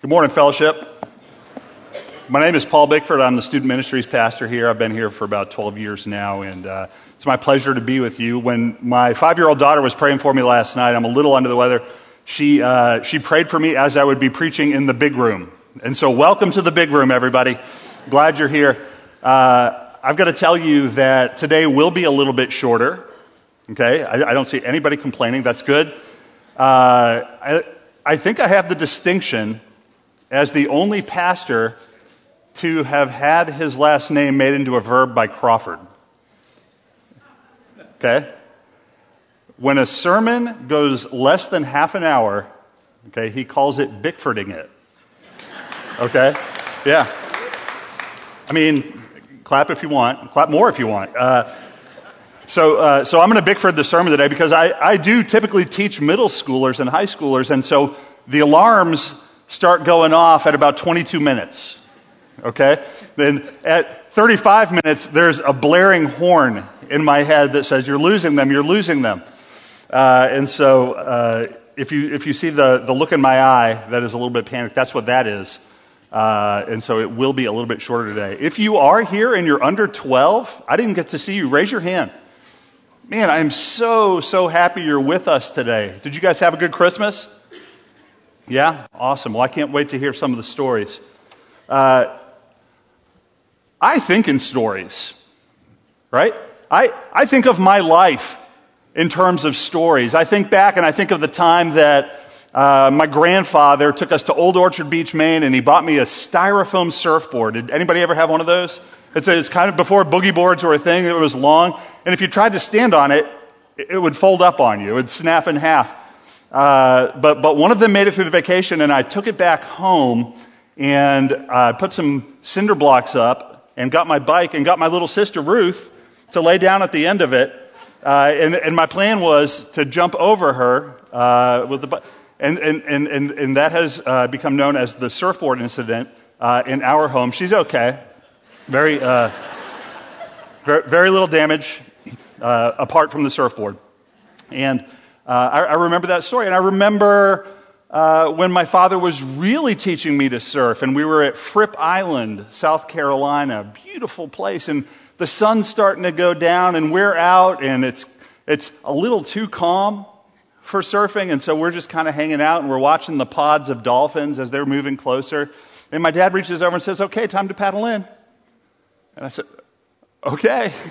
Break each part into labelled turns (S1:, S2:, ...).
S1: Good morning, fellowship. My name is Paul Bickford. I'm the student ministries pastor here. I've been here for about 12 years now, and uh, it's my pleasure to be with you. When my five year old daughter was praying for me last night, I'm a little under the weather. She, uh, she prayed for me as I would be preaching in the big room. And so, welcome to the big room, everybody. Glad you're here. Uh, I've got to tell you that today will be a little bit shorter. Okay? I, I don't see anybody complaining. That's good. Uh, I, I think I have the distinction as the only pastor to have had his last name made into a verb by Crawford. Okay? When a sermon goes less than half an hour, okay, he calls it Bickfording it. Okay? Yeah. I mean, clap if you want, clap more if you want. Uh, so, uh, so I'm going to Bickford the sermon today because I, I do typically teach middle schoolers and high schoolers, and so the alarms start going off at about 22 minutes. Okay? Then at 35 minutes, there's a blaring horn in my head that says, You're losing them, you're losing them. Uh, and so uh, if, you, if you see the, the look in my eye, that is a little bit panicked. That's what that is. Uh, and so it will be a little bit shorter today. If you are here and you're under 12, I didn't get to see you. Raise your hand. Man, I'm so, so happy you're with us today. Did you guys have a good Christmas? Yeah? Awesome. Well, I can't wait to hear some of the stories. Uh, I think in stories, right? I, I think of my life in terms of stories. I think back and I think of the time that uh, my grandfather took us to Old Orchard Beach, Maine, and he bought me a styrofoam surfboard. Did anybody ever have one of those? It's, it's kind of before boogie boards were a thing. It was long, and if you tried to stand on it, it would fold up on you. It would snap in half. Uh, but, but one of them made it through the vacation, and I took it back home and uh, put some cinder blocks up and got my bike and got my little sister Ruth to lay down at the end of it. Uh, and, and, my plan was to jump over her uh, with the bike. And, and, and, and, and that has uh, become known as the surfboard incident in our home. She's okay. Very, very, little damage apart from the surfboard. And I, I, remember that story. And I remember uh, when my father was really teaching me to surf, and we were at Fripp Island, South Carolina, beautiful place. And the sun's starting to go down, and we're out, and it's, it's a little too calm for surfing. And so we're just kind of hanging out, and we're watching the pods of dolphins as they're moving closer. And my dad reaches over and says, Okay, time to paddle in. And I said, Okay.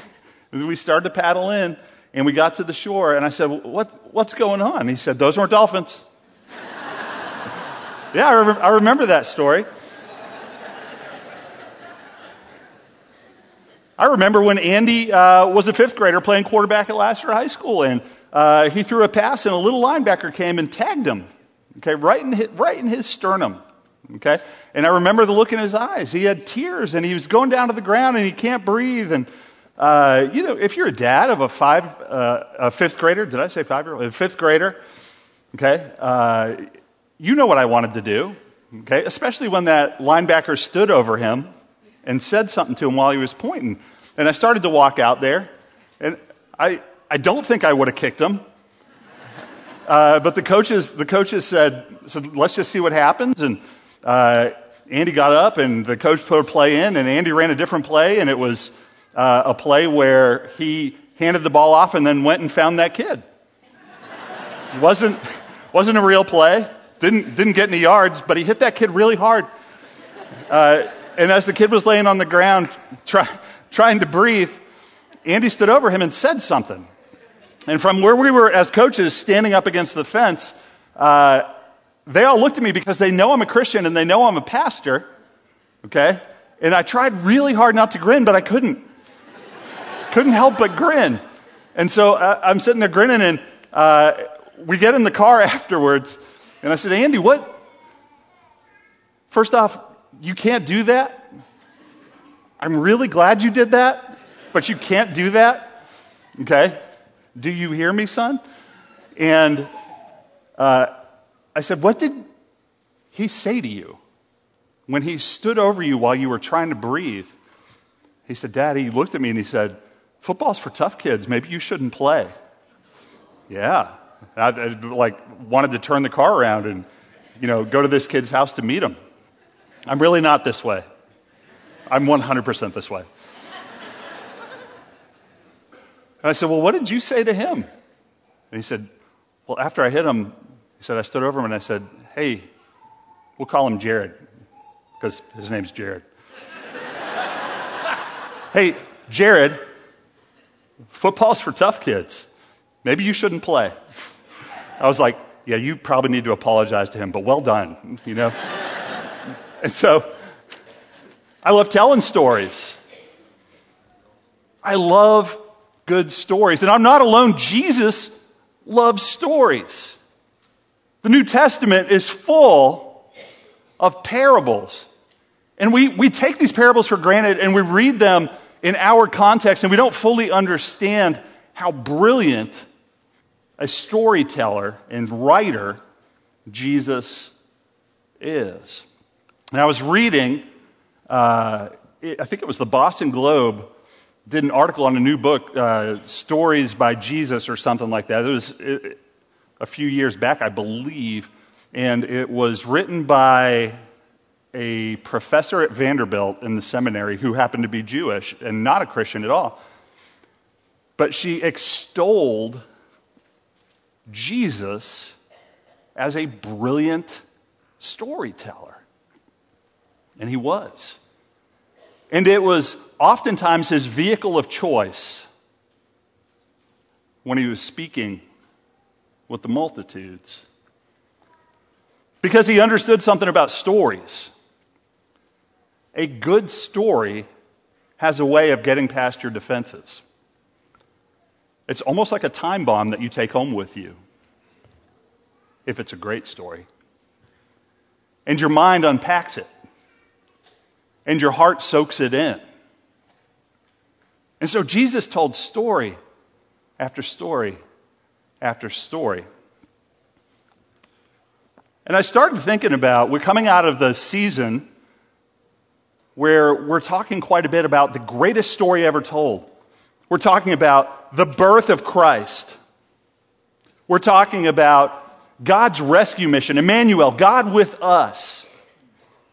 S1: And we started to paddle in. And we got to the shore, and I said, what, What's going on? He said, Those weren't dolphins. yeah, I, re- I, remember that story. I remember when Andy uh, was a fifth grader playing quarterback at Lassiter High School, and uh, he threw a pass, and a little linebacker came and tagged him, okay, right in his, right in his sternum. Okay? And I remember the look in his eyes. He had tears and he was going down to the ground and he can't breathe. And uh, you know, if you're a dad of a five, uh, a fifth grader, did I say five year old? A fifth grader, okay, uh, you know what I wanted to do, okay, especially when that linebacker stood over him and said something to him while he was pointing. And I started to walk out there, and I, I don't think I would have kicked him. Uh, but the coaches, the coaches said, said, let's just see what happens. And uh, Andy got up, and the coach put a play in, and Andy ran a different play, and it was uh, a play where he handed the ball off and then went and found that kid. It wasn't, wasn't a real play, didn't, didn't get any yards, but he hit that kid really hard. Uh, and as the kid was laying on the ground try, trying to breathe, Andy stood over him and said something. And from where we were as coaches standing up against the fence, uh, they all looked at me because they know I'm a Christian and they know I'm a pastor. Okay? And I tried really hard not to grin, but I couldn't couldn't help but grin. And so uh, I'm sitting there grinning, and uh, we get in the car afterwards, and I said, Andy, what? First off, you can't do that. I'm really glad you did that, but you can't do that. Okay? Do you hear me, son? And uh, I said, What did he say to you when he stood over you while you were trying to breathe? He said, Dad, he looked at me and he said, Football's for tough kids. Maybe you shouldn't play. Yeah. I, I, like wanted to turn the car around and you know, go to this kid's house to meet him. I'm really not this way. I'm 100% this way. And I said, Well, what did you say to him? And he said, Well, after I hit him, he said, I stood over him and I said, Hey, we'll call him Jared, because his name's Jared. hey, Jared, football's for tough kids. Maybe you shouldn't play. I was like, Yeah, you probably need to apologize to him, but well done, you know? and so I love telling stories. I love good stories. And I'm not alone. Jesus loves stories. The New Testament is full of parables. And we, we take these parables for granted and we read them in our context and we don't fully understand how brilliant a storyteller and writer Jesus is. And I was reading, uh, I think it was the Boston Globe did an article on a new book, uh, Stories by Jesus or something like that. It was it, a few years back, I believe, and it was written by a professor at Vanderbilt in the seminary who happened to be Jewish and not a Christian at all. But she extolled Jesus as a brilliant storyteller. And he was. And it was oftentimes his vehicle of choice when he was speaking with the multitudes. Because he understood something about stories. A good story has a way of getting past your defenses. It's almost like a time bomb that you take home with you, if it's a great story. And your mind unpacks it and your heart soaks it in. And so Jesus told story after story after story. And I started thinking about we're coming out of the season where we're talking quite a bit about the greatest story ever told. We're talking about the birth of Christ. We're talking about God's rescue mission, Emmanuel, God with us.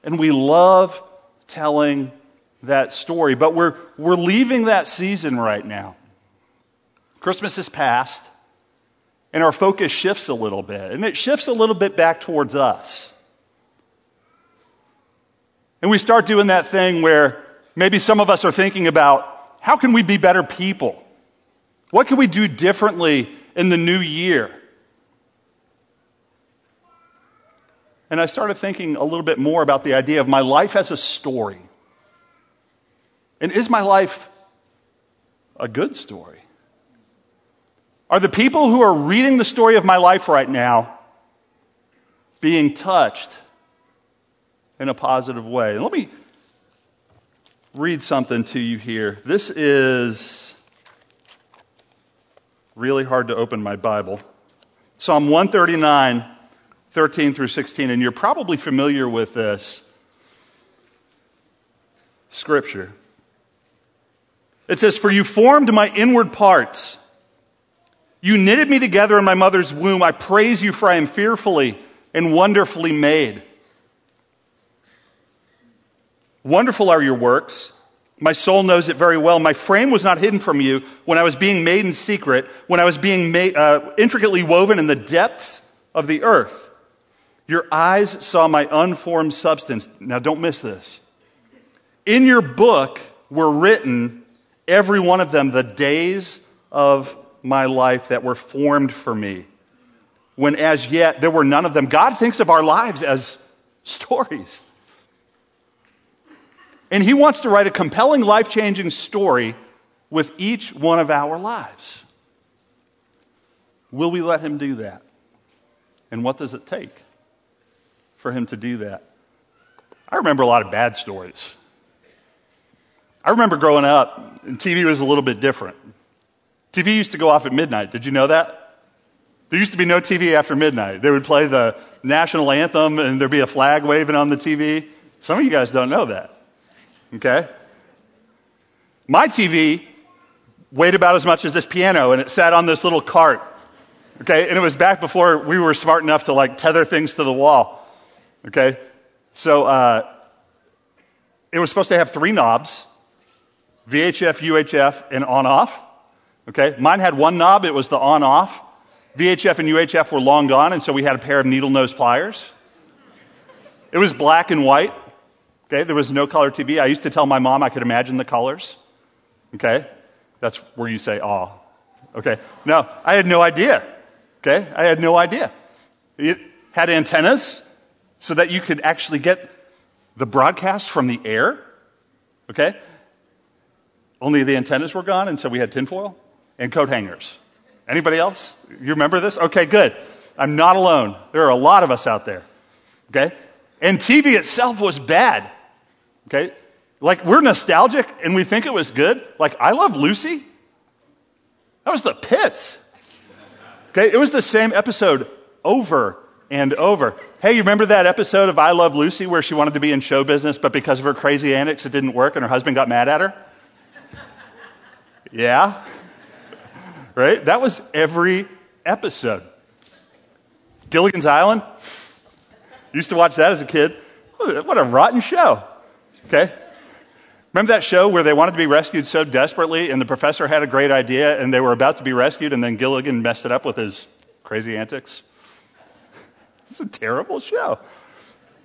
S1: And we love telling that story. But we're, we're leaving that season right now. Christmas is past, and our focus shifts a little bit. And it shifts a little bit back towards us. And we start doing that thing where maybe some of us are thinking about how can we be better people? What can we do differently in the new year? And I started thinking a little bit more about the idea of my life as a story. And is my life a good story? Are the people who are reading the story of my life right now being touched in a positive way? And let me read something to you here. This is really hard to open my Bible. Psalm 139 13 through 16, and you're probably familiar with this scripture. It says, For you formed my inward parts. You knitted me together in my mother's womb. I praise you, for I am fearfully and wonderfully made. Wonderful are your works. My soul knows it very well. My frame was not hidden from you when I was being made in secret, when I was being made, uh, intricately woven in the depths of the earth. Your eyes saw my unformed substance. Now, don't miss this. In your book were written, every one of them, the days of my life that were formed for me, when as yet there were none of them. God thinks of our lives as stories. And He wants to write a compelling, life changing story with each one of our lives. Will we let Him do that? And what does it take? for him to do that. I remember a lot of bad stories. I remember growing up, and TV was a little bit different. TV used to go off at midnight. Did you know that? There used to be no TV after midnight. They would play the national anthem, and there'd be a flag waving on the TV. Some of you guys don't know that. Okay? My TV weighed about as much as this piano, and it sat on this little cart. Okay? And it was back before we were smart enough to like tether things to the wall. Okay? So uh, it was supposed to have three knobs VHF, UHF, and on off. Okay? Mine had one knob, it was the on off. VHF and UHF were long gone, and so we had a pair of needle nose pliers. It was black and white. Okay? There was no color TV. I used to tell my mom I could imagine the colors. Okay? That's where you say, aw. Okay? No, I had no idea. Okay? I had no idea. It had antennas so that you could actually get the broadcast from the air. Okay? Only the antennas were gone, and so we had tinfoil and coat hangers. Anybody else? You remember this? Okay, good. I'm not alone. There are a lot of us out there. Okay? And TV itself was bad. Okay? Like, we're nostalgic and we think it was good. Like, I Love Lucy. That was the pits. Okay? It was the same episode over and over. Hey, you remember that episode of I Love Lucy where she wanted to be in show business, but because of her crazy antics, it didn't work and her husband got mad at her? Yeah? Right? That was every episode. Gilligan's Island. Used to watch that as a kid. What a rotten show. Okay? Remember that show where they wanted to be rescued so desperately and the professor had a great idea and they were about to be rescued and then Gilligan messed it up with his crazy antics? It's a terrible show.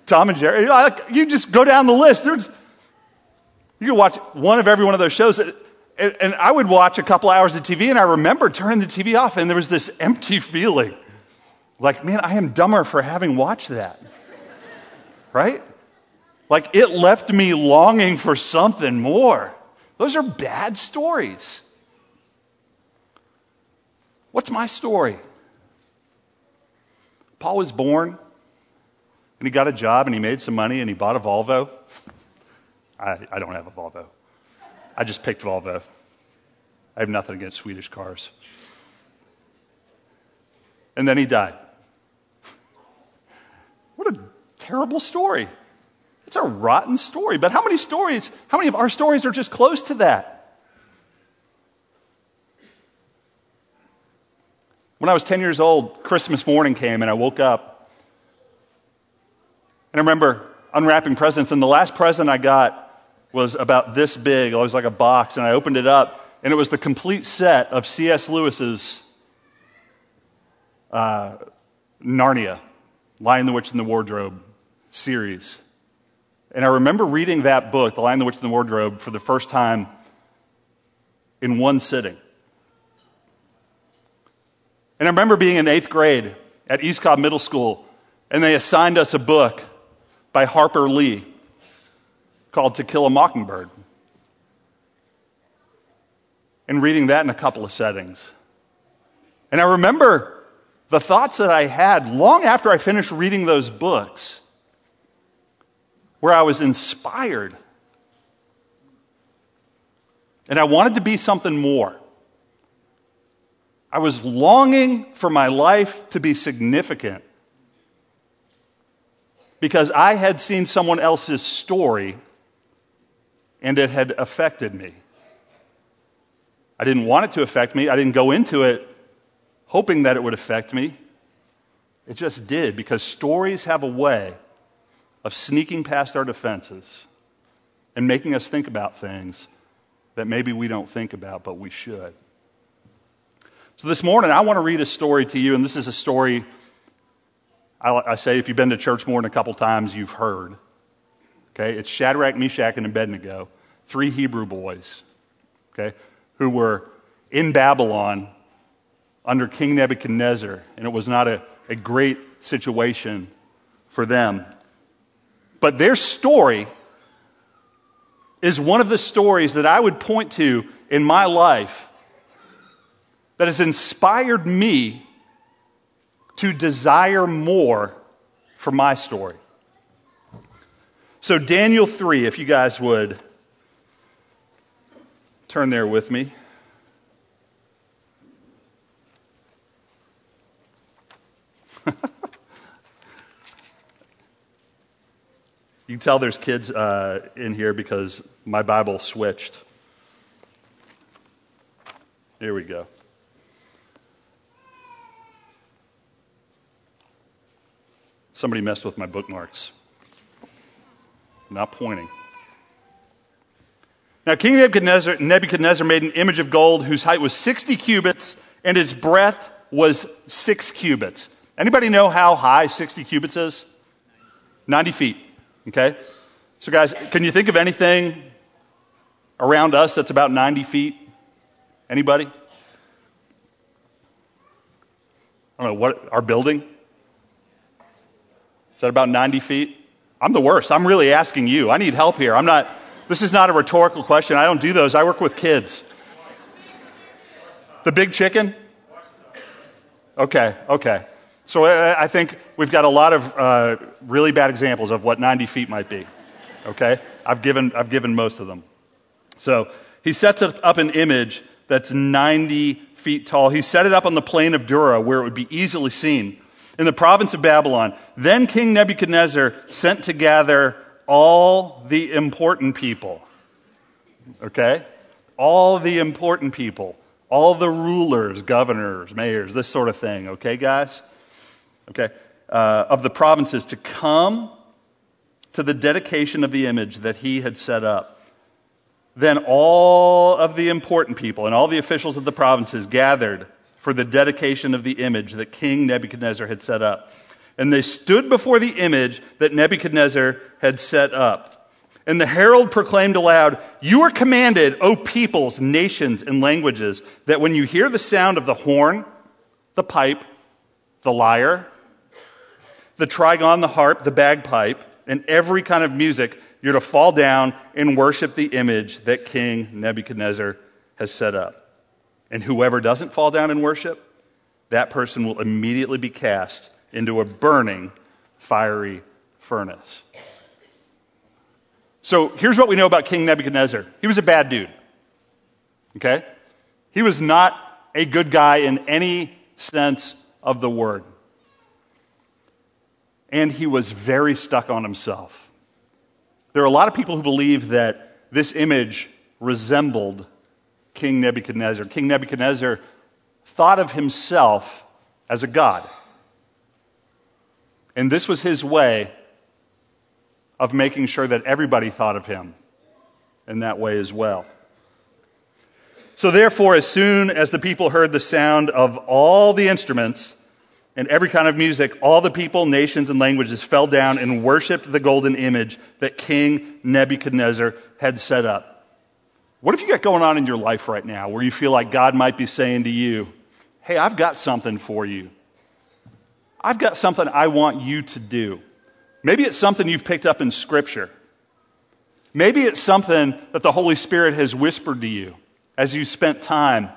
S1: Tom and Jerry, you just go down the list. There's, you can watch one of every one of those shows. And, and I would watch a couple hours of TV, and I remember turning the TV off, and there was this empty feeling. Like, man, I am dumber for having watched that. Right? Like, it left me longing for something more. Those are bad stories. What's my story? Paul was born and he got a job and he made some money and he bought a Volvo. I, I don't have a Volvo. I just picked Volvo. I have nothing against Swedish cars. And then he died. What a terrible story. It's a rotten story. But how many stories, how many of our stories are just close to that? When I was 10 years old, Christmas morning came and I woke up. And I remember unwrapping presents, and the last present I got was about this big. It was like a box, and I opened it up, and it was the complete set of C.S. Lewis's uh, Narnia, Lion, the Witch, and the Wardrobe series. And I remember reading that book, The Lion, the Witch, and the Wardrobe, for the first time in one sitting. And I remember being in eighth grade at East Cobb Middle School, and they assigned us a book by Harper Lee called To Kill a Mockingbird. And reading that in a couple of settings. And I remember the thoughts that I had long after I finished reading those books, where I was inspired. And I wanted to be something more. I was longing for my life to be significant because I had seen someone else's story and it had affected me. I didn't want it to affect me. I didn't go into it hoping that it would affect me. It just did because stories have a way of sneaking past our defenses and making us think about things that maybe we don't think about, but we should. So this morning, I want to read a story to you, and this is a story I, I say if you've been to church more than a couple times, you've heard. Okay, it's Shadrach, Meshach, and Abednego, three Hebrew boys, okay, who were in Babylon under King Nebuchadnezzar, and it was not a, a great situation for them. But their story is one of the stories that I would point to in my life that has inspired me to desire more for my story. So, Daniel 3, if you guys would turn there with me. you can tell there's kids uh, in here because my Bible switched. Here we go. Somebody messed with my bookmarks. not pointing. Now, King Nebuchadnezzar, Nebuchadnezzar made an image of gold whose height was 60 cubits and its breadth was six cubits. Anybody know how high 60 cubits is? 90 feet. Okay? So, guys, can you think of anything around us that's about 90 feet? Anybody? I don't know, what, our building? Is that about 90 feet? I'm the worst. I'm really asking you. I need help here. I'm not, this is not a rhetorical question. I don't do those. I work with kids. The big chicken? Okay, okay. So I think we've got a lot of uh, really bad examples of what 90 feet might be. Okay? I've given, I've given most of them. So he sets up an image that's 90 feet tall. He set it up on the plain of Dura where it would be easily seen in the province of Babylon. Then King Nebuchadnezzar sent to gather all the important people. Okay? All the important people. All the rulers, governors, mayors, this sort of thing. Okay, guys? Okay? Uh, of the provinces to come to the dedication of the image that he had set up. Then all of the important people and all the officials of the provinces gathered for the dedication of the image that King Nebuchadnezzar had set up. And they stood before the image that Nebuchadnezzar had set up. And the herald proclaimed aloud, You are commanded, O peoples, nations, and languages, that when you hear the sound of the horn, the pipe, the lyre, the trigon, the harp, the bagpipe, and every kind of music, you're to fall down and worship the image that King Nebuchadnezzar has set up. And whoever doesn't fall down and worship, that person will immediately be cast into a burning, fiery furnace. So here's what we know about King Nebuchadnezzar he was a bad dude. Okay? He was not a good guy in any sense of the word. And he was very stuck on himself. There are a lot of people who believe that this image resembled King Nebuchadnezzar. King Nebuchadnezzar thought of himself as a god. And this was his way of making sure that everybody thought of him in that way as well. So, therefore, as soon as the people heard the sound of all the instruments, and every kind of music, all the people, nations, and languages fell down and worshiped the golden image that King Nebuchadnezzar had set up. What have you got going on in your life right now where you feel like God might be saying to you, Hey, I've got something for you? I've got something I want you to do. Maybe it's something you've picked up in Scripture. Maybe it's something that the Holy Spirit has whispered to you as you spent time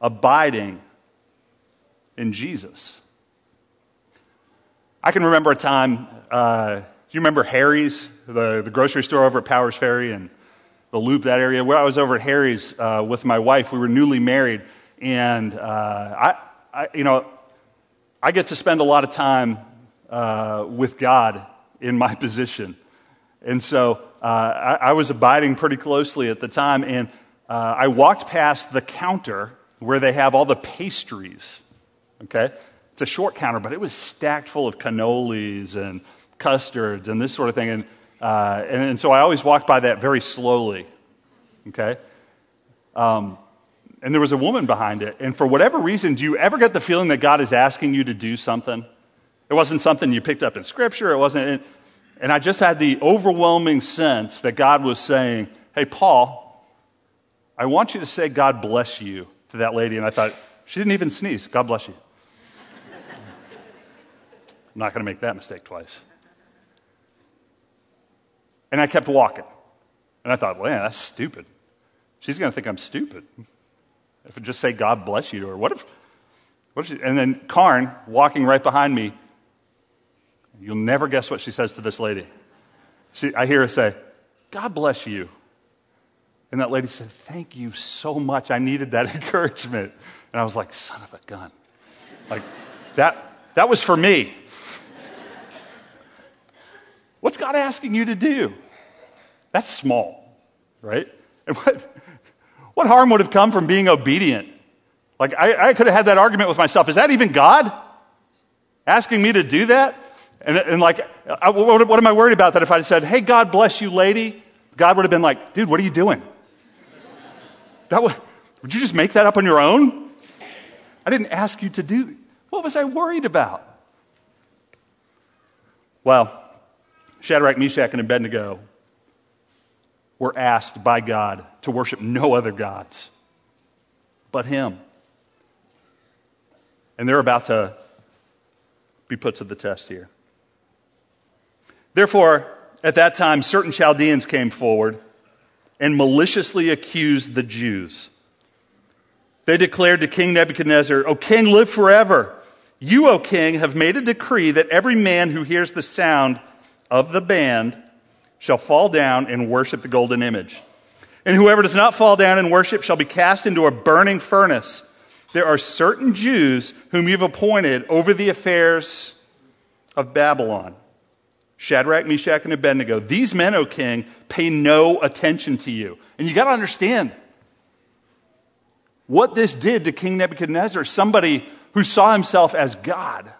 S1: abiding in Jesus. I can remember a time, uh, do you remember Harry's, the, the grocery store over at Powers Ferry and the Loop, that area? Where I was over at Harry's uh, with my wife. We were newly married. And uh, I, I, you know, I get to spend a lot of time uh, with God in my position. And so uh, I, I, was abiding pretty closely at the time. And uh, I walked past the counter where they have all the pastries. Okay? It's a short counter, but it was stacked full of cannolis and custards and this sort of thing. And, uh, and, and, so I always walked by that very slowly. Okay? Um, and there was a woman behind it. And for whatever reason, do you ever get the feeling that God is asking you to do something? It wasn't something you picked up in Scripture. It wasn't. And I just had the overwhelming sense that God was saying, Hey, Paul, I want you to say, God bless you to that lady. And I thought, she didn't even sneeze. God bless you. I'm not going to make that mistake twice. And I kept walking. And I thought, well, that's stupid. She's going to think I'm stupid. If I just say, God bless you to her. What if, what if she, and then Karn, walking right behind me, you'll never guess what she says to this lady. She, I hear her say, God bless you. And that lady said, Thank you so much. I needed that encouragement. And I was like, Son of a gun. Like, that, that was for me. What's God asking you to do? That's small, right? And what, what harm would have come from being obedient? Like, I, I could have had that argument with myself. Is that even God asking me to do that? And, and like, I, what, what am I worried about? That if I said, hey, God bless you, lady, God would have been like, dude, what are you doing? That would, would you just make that up on your own? I didn't ask you to do. What was I worried about? Well, Shadrach, Meshach, and Abednego were asked by God to worship no other gods but Him. And they're about to be put to the test here. Therefore, at that time, certain Chaldeans came forward and maliciously accused the Jews. They declared to King Nebuchadnezzar, O king, live forever. You, O king, have made a decree that every man who hears the sound of the band shall fall down and worship the golden image. And whoever does not fall down and worship shall be cast into a burning furnace. There are certain Jews whom you've appointed over the affairs of Babylon Shadrach, Meshach, and Abednego. These men, O king, pay no attention to you. And you got to understand what this did to King Nebuchadnezzar, somebody who saw himself as God.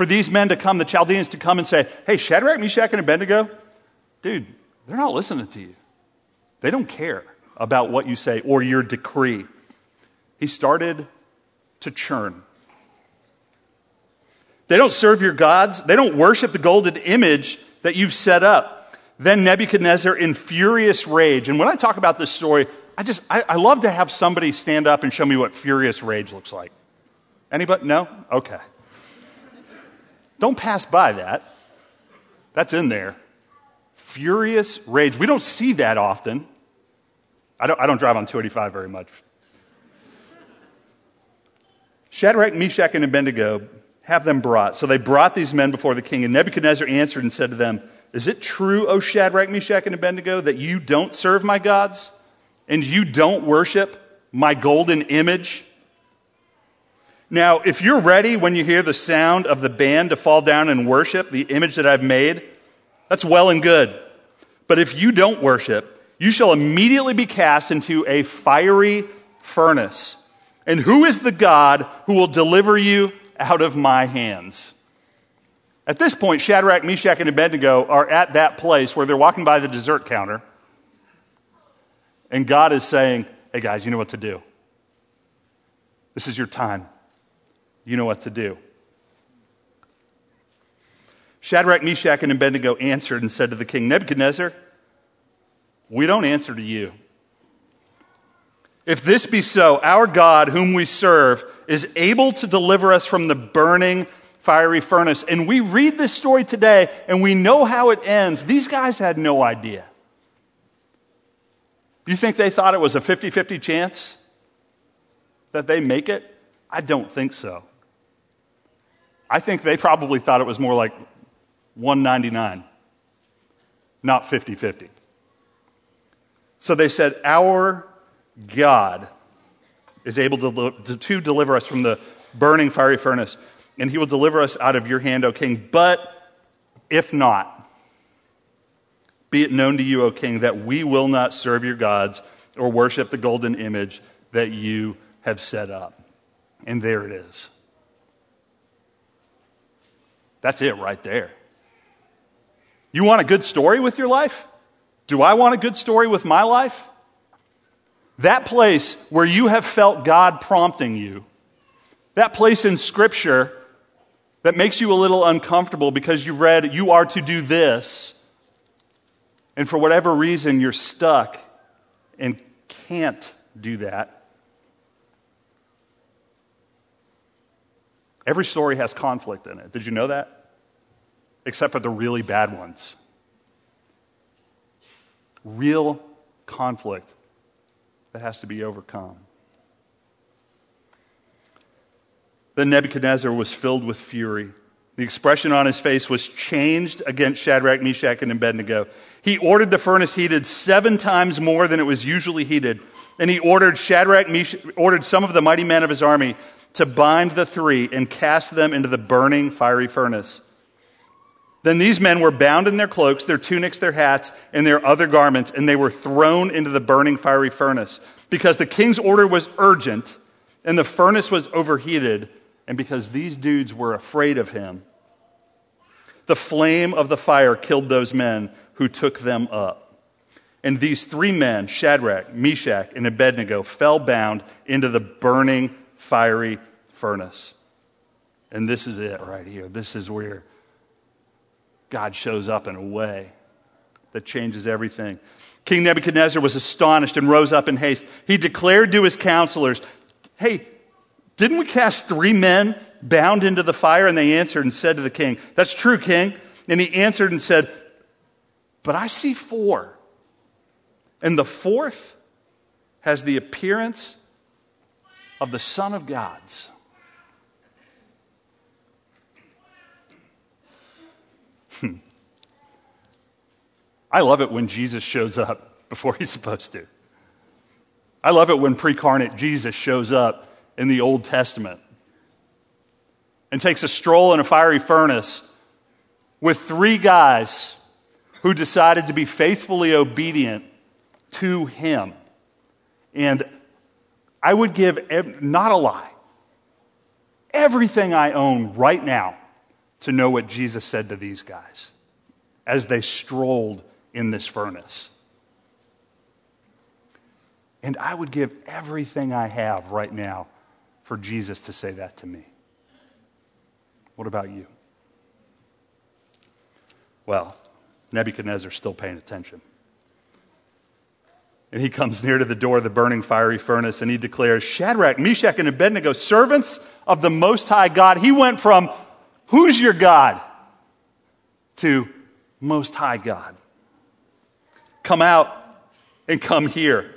S1: For these men to come, the Chaldeans to come and say, Hey, Shadrach, Meshach, and Abednego, dude, they're not listening to you. They don't care about what you say or your decree. He started to churn. They don't serve your gods. They don't worship the golden image that you've set up. Then Nebuchadnezzar, in furious rage, and when I talk about this story, I just, I, I love to have somebody stand up and show me what furious rage looks like. Anybody? No? Okay. Don't pass by that. That's in there. Furious rage. We don't see that often. I don't, I don't drive on 285 very much. Shadrach, Meshach, and Abednego have them brought. So they brought these men before the king, and Nebuchadnezzar answered and said to them, Is it true, O Shadrach, Meshach, and Abednego, that you don't serve my gods and you don't worship my golden image? Now, if you're ready when you hear the sound of the band to fall down and worship the image that I've made, that's well and good. But if you don't worship, you shall immediately be cast into a fiery furnace. And who is the God who will deliver you out of my hands. At this point, Shadrach, Meshach, and Abednego are at that place where they're walking by the dessert counter, and God is saying, Hey guys, you know what to do. This is your time. You know what to do. Shadrach, Meshach, and Abednego answered and said to the king, Nebuchadnezzar, we don't answer to you. If this be so, our God, whom we serve, is able to deliver us from the burning fiery furnace. And we read this story today and we know how it ends. These guys had no idea. You think they thought it was a 50 50 chance that they make it? I don't think so. I think they probably thought it was more like 199, not 50 50. So they said, Our God is able to, to deliver us from the burning fiery furnace, and he will deliver us out of your hand, O king. But if not, be it known to you, O king, that we will not serve your gods or worship the golden image that you have set up. And there it is. That's it right there. You want a good story with your life? Do I want a good story with my life? That place where you have felt God prompting you, that place in Scripture that makes you a little uncomfortable because you've read, you are to do this, and for whatever reason you're stuck and can't do that. Every story has conflict in it. Did you know that? Except for the really bad ones. Real conflict that has to be overcome. Then Nebuchadnezzar was filled with fury. The expression on his face was changed against Shadrach, Meshach, and Abednego. He ordered the furnace heated seven times more than it was usually heated. And he ordered Shadrach, Meshach, ordered some of the mighty men of his army to bind the three and cast them into the burning fiery furnace. Then these men were bound in their cloaks, their tunics, their hats, and their other garments, and they were thrown into the burning fiery furnace. Because the king's order was urgent, and the furnace was overheated, and because these dudes were afraid of him, The flame of the fire killed those men who took them up. And these three men, Shadrach, Meshach, and Abednego, fell bound into the burning, fiery furnace. And this is it right here. This is where God shows up in a way that changes everything. King Nebuchadnezzar was astonished and rose up in haste. He declared to his counselors, Hey, didn't we cast three men bound into the fire? And they answered and said to the king, That's true, king. And he answered and said, But I see four. And the fourth has the appearance of the Son of God's. Hmm. I love it when Jesus shows up before he's supposed to. I love it when precarnate Jesus shows up in the Old Testament and takes a stroll in a fiery furnace with three guys who decided to be faithfully obedient to him. And I would give, not a lie, everything I own right now to know what Jesus said to these guys as they strolled in this furnace. And I would give everything I have right now for Jesus to say that to me. What about you? Well, Nebuchadnezzar's still paying attention. And he comes near to the door of the burning fiery furnace and he declares, Shadrach, Meshach, and Abednego, servants of the Most High God. He went from, Who's your God? to Most High God. Come out and come here.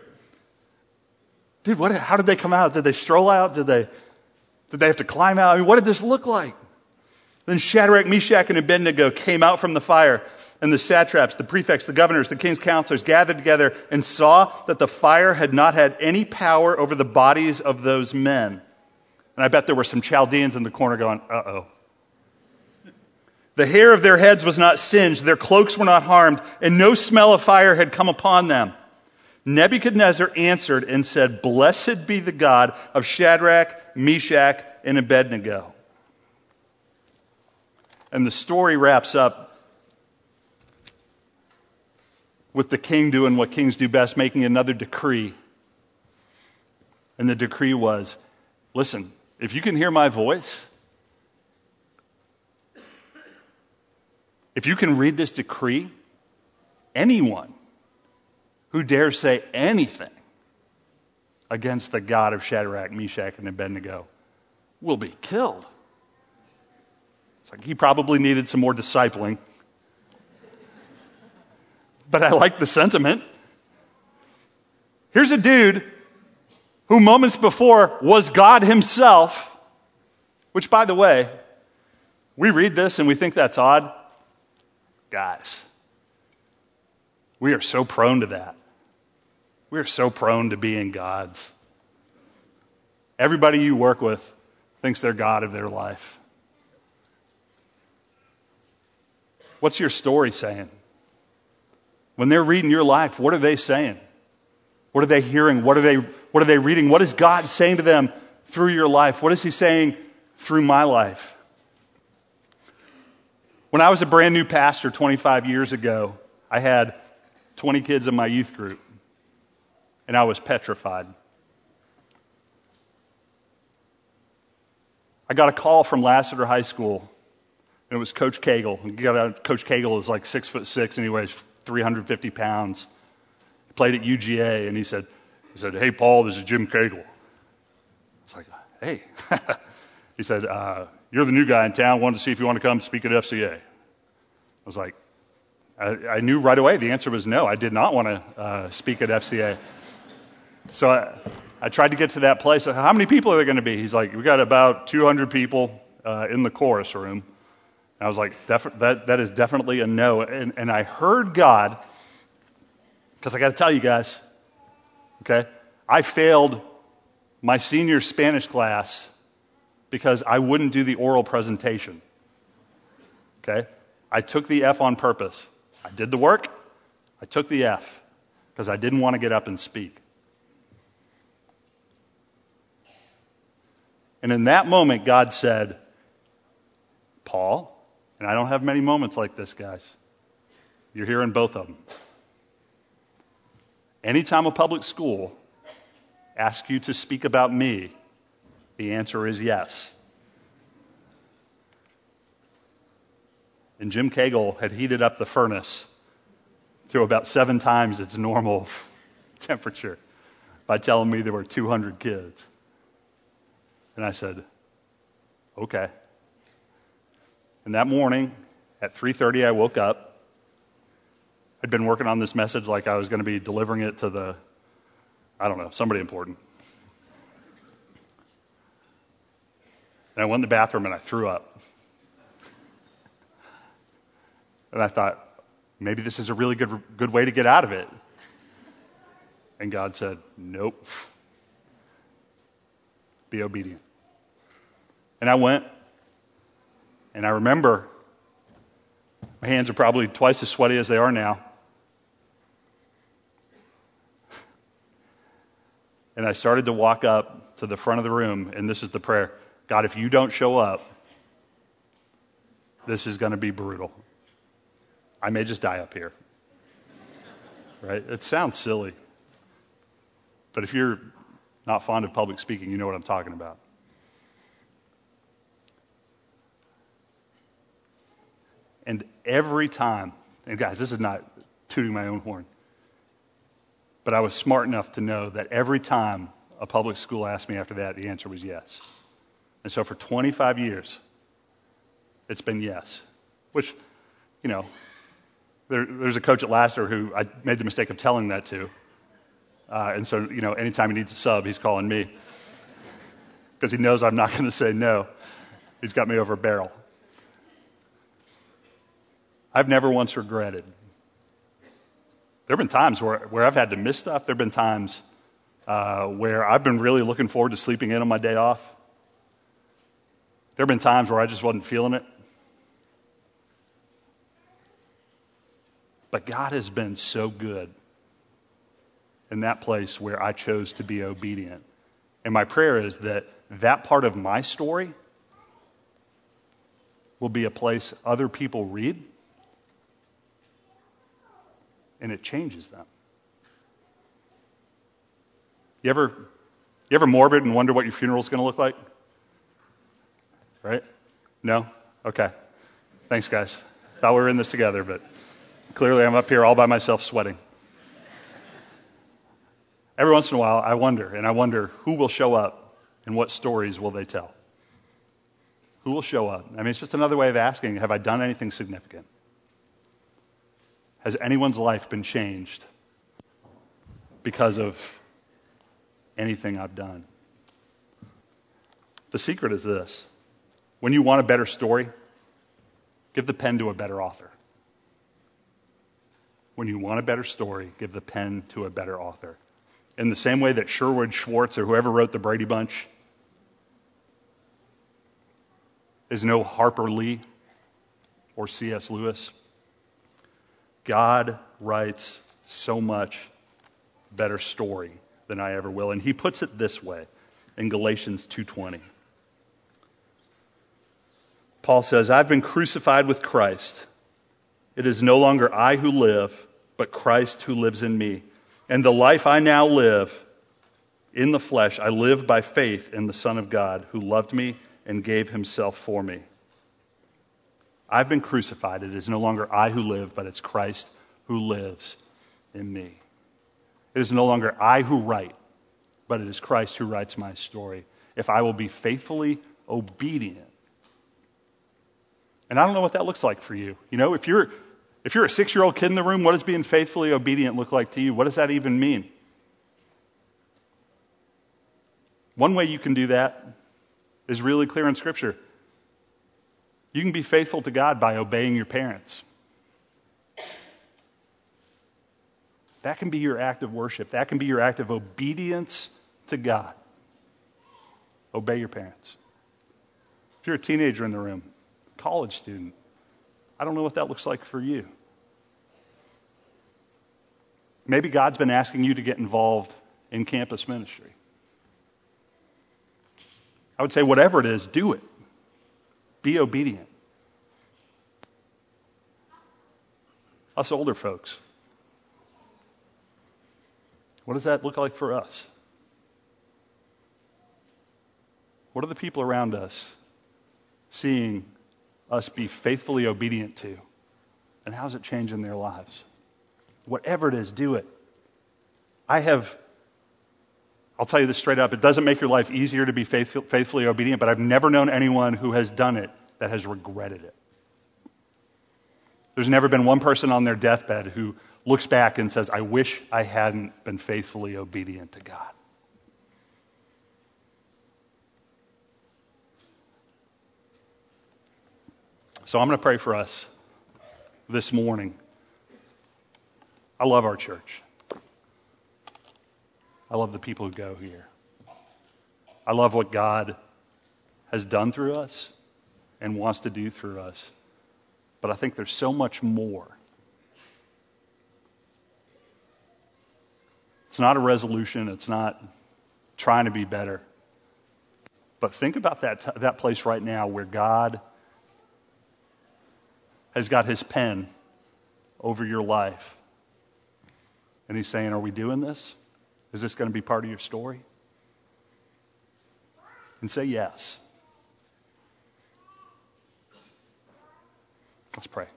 S1: Dude, what, how did they come out? Did they stroll out? Did they, did they have to climb out? I mean, what did this look like? Then Shadrach, Meshach, and Abednego came out from the fire and the satraps, the prefects, the governors, the king's counselors gathered together and saw that the fire had not had any power over the bodies of those men. And I bet there were some Chaldeans in the corner going, uh oh. The hair of their heads was not singed, their cloaks were not harmed, and no smell of fire had come upon them. Nebuchadnezzar answered and said, Blessed be the God of Shadrach, Meshach, and Abednego. And the story wraps up with the king doing what kings do best, making another decree. And the decree was listen, if you can hear my voice, if you can read this decree, anyone who dares say anything against the God of Shadrach, Meshach, and Abednego will be killed. It's like he probably needed some more discipling but I like the sentiment. Here's a dude who moments before was God himself, which, by the way, we read this and we think that's odd. Guys, we are so prone to that. We are so prone to being gods. Everybody you work with thinks they're God of their life. What's your story saying? When they're reading your life, what are they saying? What are they hearing? What are they, what are they reading? What is God saying to them through your life? What is He saying through my life? When I was a brand new pastor 25 years ago, I had 20 kids in my youth group, and I was petrified. I got a call from Lassiter High School, and it was Coach Cagle. Coach Cagle is like six foot six, weighs 350 pounds. He played at UGA, and he said, he said, Hey, Paul, this is Jim Cagle. It's like, Hey. he said, uh, You're the new guy in town. Wanted to see if you want to come speak at FCA. I was like, I, I knew right away the answer was no. I did not want to uh, speak at FCA. So I, I, tried to get to that place. How many people are there going to be? He's like, We got about 200 people uh, in the chorus room. I was like, that, that is definitely a no. And, and I heard God, because I got to tell you guys, okay, I failed my senior Spanish class because I wouldn't do the oral presentation. Okay? I took the F on purpose. I did the work, I took the F because I didn't want to get up and speak. And in that moment, God said, Paul, And I don't have many moments like this, guys. You're hearing both of them. Anytime a public school asks you to speak about me, the answer is yes. And Jim Cagle had heated up the furnace to about seven times its normal temperature by telling me there were 200 kids. And I said, okay. And that morning at 3:30 I woke up. I'd been working on this message like I was going to be delivering it to the I don't know, somebody important. And I went in the bathroom and I threw up. And I thought, maybe this is a really good, good way to get out of it. And God said, Nope. Be obedient. And I went, and I remember my hands are probably twice as sweaty as they are now. And I started to walk up to the front of the room, and this is the prayer God, if you don't show up, this is going to be brutal. I may just die up here. Right? It sounds silly. But if you're not fond of public speaking, you know what I'm talking about. And every time, and guys, this is not tooting my own horn, but I was smart enough to know that every time a public school asked me after that, the answer was yes. And so for 25 years, it's been yes, which, you know, there, there's a coach at Lasser who I made the mistake of telling that to. Uh, and so, you know, anytime he needs a sub, he's calling me because he knows I'm not going to say no. He's got me over a barrel. I've never once regretted. There have been times where, where I've had to miss stuff. There have been times uh, where I've been really looking forward to sleeping in on my day off. There have been times where I just wasn't feeling it. But God has been so good in that place where I chose to be obedient. And my prayer is that that part of my story will be a place other people read and it changes them. You ever, you ever morbid and wonder what your funeral's going to look like? Right? No? Okay. Thanks, guys. Thought we were in this together, but clearly I'm up here all by myself sweating. Every once in a while, I wonder, and I wonder who will show up and what stories will they tell? Who will show up? I mean, it's just another way of asking Have I done anything significant? Has anyone's life been changed because of anything I've done? The secret is this when you want a better story, give the pen to a better author. When you want a better story, give the pen to a better author. In the same way that Sherwood Schwartz or whoever wrote the Brady Bunch is no Harper Lee or C.S. Lewis, God writes so much better story than I ever will. And he puts it this way in Galatians 2:20. Paul says, "I've been crucified with Christ. It is no longer I who live, but Christ who lives in me. And the life I now live in the flesh, I live by faith in the Son of God who loved me and gave himself for me." I've been crucified. It is no longer I who live, but it's Christ who lives in me. It is no longer I who write, but it is Christ who writes my story. If I will be faithfully obedient. And I don't know what that looks like for you. You know, if you're if you're a 6-year-old kid in the room, what does being faithfully obedient look like to you? What does that even mean? One way you can do that is really clear in scripture. You can be faithful to God by obeying your parents. That can be your act of worship. That can be your act of obedience to God. Obey your parents. If you're a teenager in the room, college student, I don't know what that looks like for you. Maybe God's been asking you to get involved in campus ministry. I would say, whatever it is, do it. Be obedient. Us older folks. What does that look like for us? What are the people around us seeing us be faithfully obedient to? And how's it changing their lives? Whatever it is, do it. I have, I'll tell you this straight up, it doesn't make your life easier to be faithful, faithfully obedient, but I've never known anyone who has done it that has regretted it. There's never been one person on their deathbed who looks back and says, I wish I hadn't been faithfully obedient to God. So I'm going to pray for us this morning. I love our church. I love the people who go here. I love what God has done through us and wants to do through us. But I think there's so much more. It's not a resolution, it's not trying to be better. But think about that, t- that place right now where God has got his pen over your life. And he's saying, Are we doing this? Is this going to be part of your story? And say yes. Let's pray.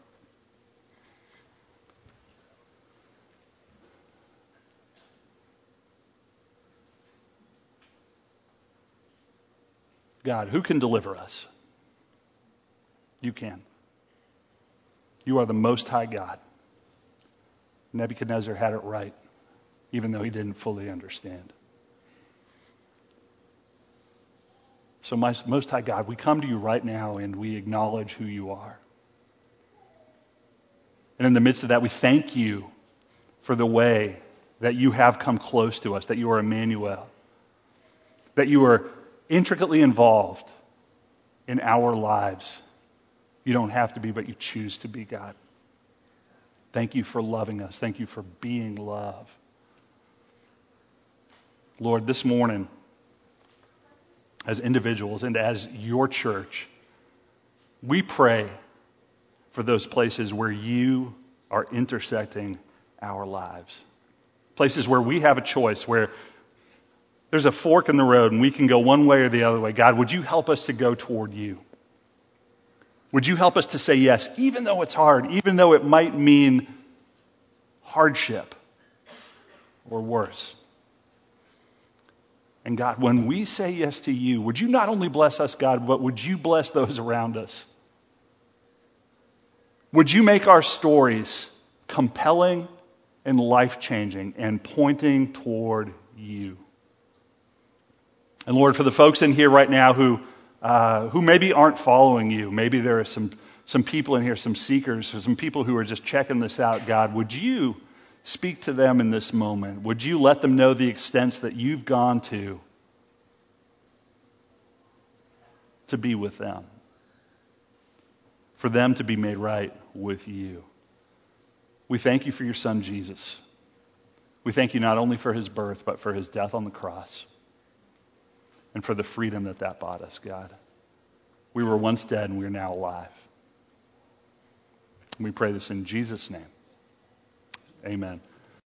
S1: God, who can deliver us? You can. You are the Most High God. Nebuchadnezzar had it right, even though he didn't fully understand. So, my, Most High God, we come to you right now and we acknowledge who you are. And in the midst of that, we thank you for the way that you have come close to us, that you are Emmanuel, that you are intricately involved in our lives. You don't have to be, but you choose to be God. Thank you for loving us. Thank you for being love. Lord, this morning, as individuals and as your church, we pray for those places where you are intersecting our lives. Places where we have a choice, where there's a fork in the road and we can go one way or the other way. God, would you help us to go toward you? Would you help us to say yes, even though it's hard, even though it might mean hardship or worse? And God, when we say yes to you, would you not only bless us, God, but would you bless those around us? Would you make our stories compelling and life changing and pointing toward you? And Lord, for the folks in here right now who, uh, who maybe aren't following you, maybe there are some, some people in here, some seekers, or some people who are just checking this out, God, would you speak to them in this moment? Would you let them know the extents that you've gone to to be with them? For them to be made right with you. We thank you for your son, Jesus. We thank you not only for his birth, but for his death on the cross and for the freedom that that bought us, God. We were once dead and we are now alive. We pray this in Jesus' name. Amen.